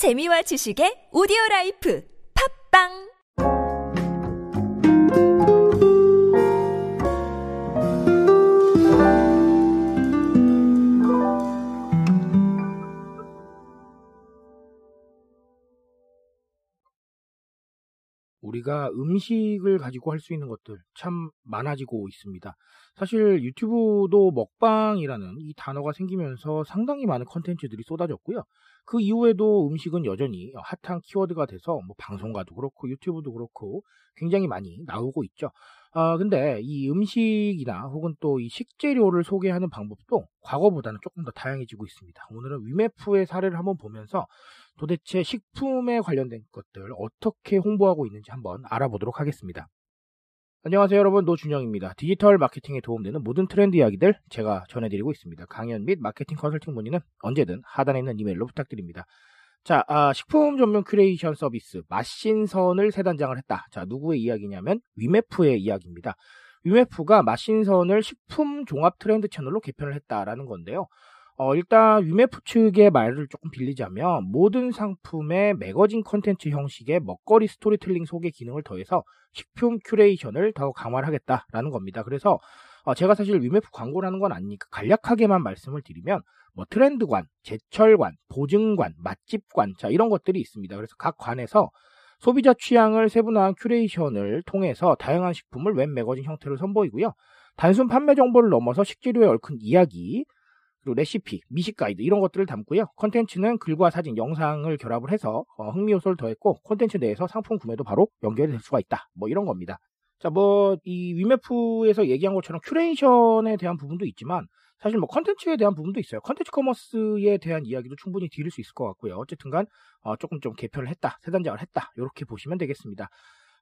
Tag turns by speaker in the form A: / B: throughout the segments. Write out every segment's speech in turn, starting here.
A: 재미와 지식의 오디오 라이프. 팟빵
B: 우리가 음식을 가지고 할 수 있는 것들 참 많아지고 있습니다. 사실 유튜브도 먹방이라는 이 단어가 생기면서 상당히 많은 컨텐츠들이 쏟아졌고요. 그 이후에도 음식은 여전히 핫한 키워드가 돼서 뭐 방송가도 그렇고 유튜브도 그렇고 굉장히 많이 나오고 있죠. 아, 근데 이 음식이나 혹은 또 이 식재료를 소개하는 방법도 과거보다는 조금 더 다양해지고 있습니다. 오늘은 위메프의 사례를 한번 보면서 도대체 식품에 관련된 것들 어떻게 홍보하고 있는지 한번 알아보도록 하겠습니다. 안녕하세요 여러분 노준영입니다. 디지털 마케팅에 도움되는 모든 트렌드 이야기들 제가 전해드리고 있습니다. 강연 및 마케팅 컨설팅 문의는 언제든 하단에 있는 이메일로 부탁드립니다. 자, 아, 식품 전문 큐레이션 서비스 맛신선을 새 단장을 했다. 자, 누구의 이야기냐면 위메프의 이야기입니다. 위메프가 맛신선을 식품 종합 트렌드 채널로 개편을 했다라는 건데요. 어, 일단 위메프 측의 말을 조금 빌리자면 모든 상품의 매거진 컨텐츠 형식의 먹거리 스토리텔링 소개 기능을 더해서 식품 curation을 더 강화하겠다라는 겁니다. 그래서 어, 제가 사실 위메프 광고라는 건 아니니까 간략하게만 말씀을 드리면 뭐 트렌드관, 제철관, 보증관, 맛집관 자 이런 것들이 있습니다. 그래서 각 관에서 소비자 취향을 세분화한 curation을 통해서 다양한 식품을 웹 매거진 형태로 선보이고요. 단순 판매 정보를 넘어서 식재료에 얽힌 이야기, 그리고 레시피, 미식 가이드 이런 것들을 담고요. 컨텐츠는 글과 사진, 영상을 결합을 해서 어, 흥미 요소를 더했고 콘텐츠 내에서 상품 구매도 바로 연결이 될 수가 있다. 뭐 이런 겁니다. 자, 뭐 이 위메프에서 얘기한 것처럼 curation에 대한 부분도 있지만 사실 뭐 컨텐츠에 대한 부분도 있어요. 컨텐츠 commerce에 대한 이야기도 충분히 드릴 수 있을 것 같고요. 어쨌든 간 어, 조금 좀 개편을 했다, 새 단장을 했다 이렇게 보시면 되겠습니다.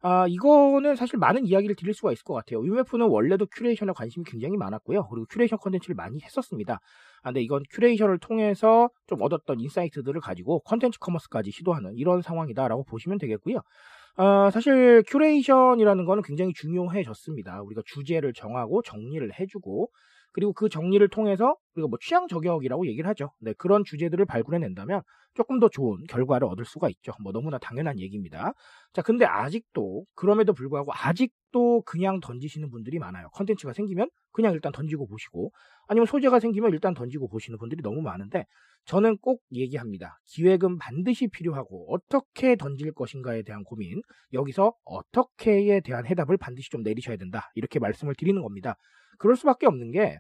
B: 아, 이거는 사실 많은 이야기를 드릴 수가 있을 것 같아요. 위메프는 원래도 curation에 관심이 굉장히 많았고요. 그리고 큐레이션 컨텐츠를 많이 했었습니다. 아, 근데 이건 curation을 통해서 좀 얻었던 insight들을 가지고 컨텐츠 commerce까지 시도하는 이런 상황이다라고 보시면 되겠고요. 어, 사실 curation이라는 거는 굉장히 중요해졌습니다. 우리가 주제를 정하고 정리를 해주고 그리고 그 정리를 통해서 우리가 뭐 취향 저격이라고 얘기를 하죠. 네, 그런 주제들을 발굴해낸다면 조금 더 좋은 결과를 얻을 수가 있죠. 뭐 너무나 당연한 얘기입니다. 자, 근데 아직도 그럼에도 불구하고 아직도 그냥 던지시는 분들이 많아요. 컨텐츠가 생기면 그냥 일단 던지고 보시고 아니면 소재가 생기면 일단 던지고 보시는 분들이 너무 많은데 저는 꼭 얘기합니다. 기획은 반드시 필요하고 어떻게 던질 것인가에 대한 고민 여기서 어떻게에 대한 해답을 반드시 좀 내리셔야 된다. 이렇게 말씀을 드리는 겁니다. 그럴 수밖에 없는 게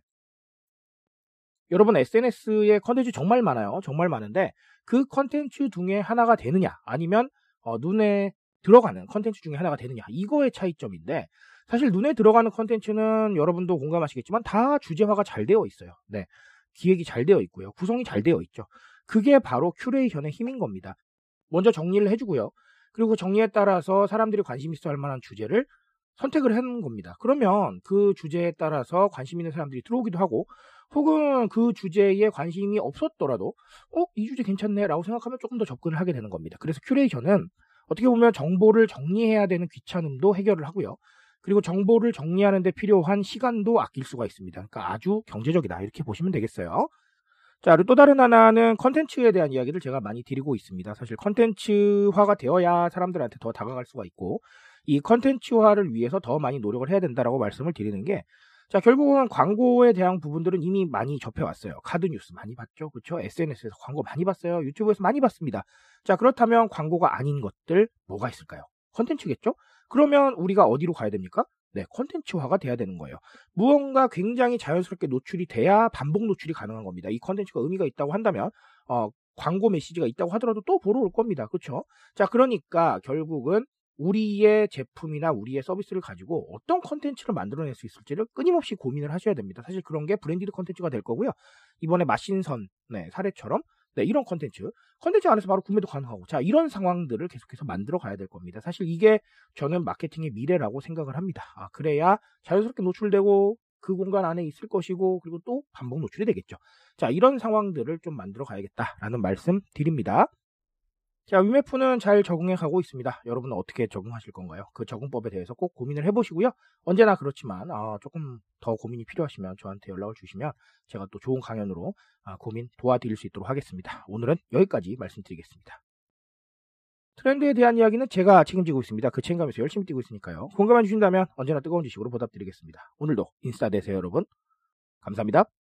B: 여러분 SNS에 컨텐츠 정말 많아요. 정말 많은데 그 컨텐츠 중에 하나가 되느냐 아니면 어, 눈에 들어가는 컨텐츠 중에 하나가 되느냐 이거의 차이점인데 사실 눈에 들어가는 컨텐츠는 여러분도 공감하시겠지만 다 주제화가 잘 되어 있어요. 네. 기획이 잘 되어 있고요. 구성이 잘 되어 있죠. 그게 바로 curation의 힘인 겁니다. 먼저 정리를 해주고요. 그리고 정리에 따라서 사람들이 관심 있어 할 만한 주제를 선택을 하는 겁니다. 그러면 그 주제에 따라서 관심 있는 사람들이 들어오기도 하고 혹은 그 주제에 관심이 없었더라도 어? 이 주제 괜찮네 라고 생각하면 조금 더 접근을 하게 되는 겁니다. 그래서 큐레이션은 어떻게 보면 정보를 정리해야 되는 귀찮음도 해결을 하고요. 그리고 정보를 정리하는 데 필요한 시간도 아낄 수가 있습니다. 그러니까 아주 경제적이다 이렇게 보시면 되겠어요. 자, 그리고 또 다른 하나는 컨텐츠에 대한 이야기를 제가 많이 드리고 있습니다. 사실 컨텐츠화가 되어야 사람들한테 더 다가갈 수가 있고 이 컨텐츠화를 위해서 더 많이 노력을 해야 된다라고 말씀을 드리는 게 자, 결국은 광고에 대한 부분들은 이미 많이 접해왔어요. 카드 뉴스 많이 봤죠? 그렇죠? SNS에서 광고 많이 봤어요. 유튜브에서 많이 봤습니다. 자, 그렇다면 광고가 아닌 것들 뭐가 있을까요? 컨텐츠겠죠? 그러면 우리가 어디로 가야 됩니까? 네, 컨텐츠화가 돼야 되는 거예요. 무언가 굉장히 자연스럽게 노출이 돼야 반복 노출이 가능한 겁니다. 이 컨텐츠가 의미가 있다고 한다면 어, 광고 메시지가 있다고 하더라도 또 보러 올 겁니다. 그렇죠? 자, 그러니까 결국은 우리의 제품이나 우리의 서비스를 가지고 어떤 컨텐츠를 만들어낼 수 있을지를 끊임없이 고민을 하셔야 됩니다. 사실 그런 게 branded 컨텐츠가 될 거고요. 이번에 맛신선 네, 사례처럼 네, 이런 컨텐츠, 컨텐츠 안에서 바로 구매도 가능하고, 자, 이런 상황들을 계속해서 만들어 가야 될 겁니다. 사실 이게 저는 마케팅의 미래라고 생각을 합니다. 아, 그래야 자연스럽게 노출되고, 그 공간 안에 있을 것이고, 그리고 또 반복 노출이 되겠죠. 자, 이런 상황들을 좀 만들어 가야겠다라는 말씀 드립니다. 자, 위메프는 잘 적응해 가고 있습니다. 여러분은 어떻게 적응하실 건가요? 그 적응법에 대해서 꼭 고민을 해보시고요. 언제나 그렇지만 아, 조금 더 고민이 필요하시면 저한테 연락을 주시면 제가 또 좋은 강연으로 아, 고민 도와드릴 수 있도록 하겠습니다. 오늘은 여기까지 말씀드리겠습니다. 트렌드에 대한 이야기는 제가 책임지고 있습니다. 그 책임감에서 열심히 뛰고 있으니까요. 공감해 주신다면 언제나 뜨거운 지식으로 보답드리겠습니다. 오늘도 인스타 되세요, 여러분. 감사합니다.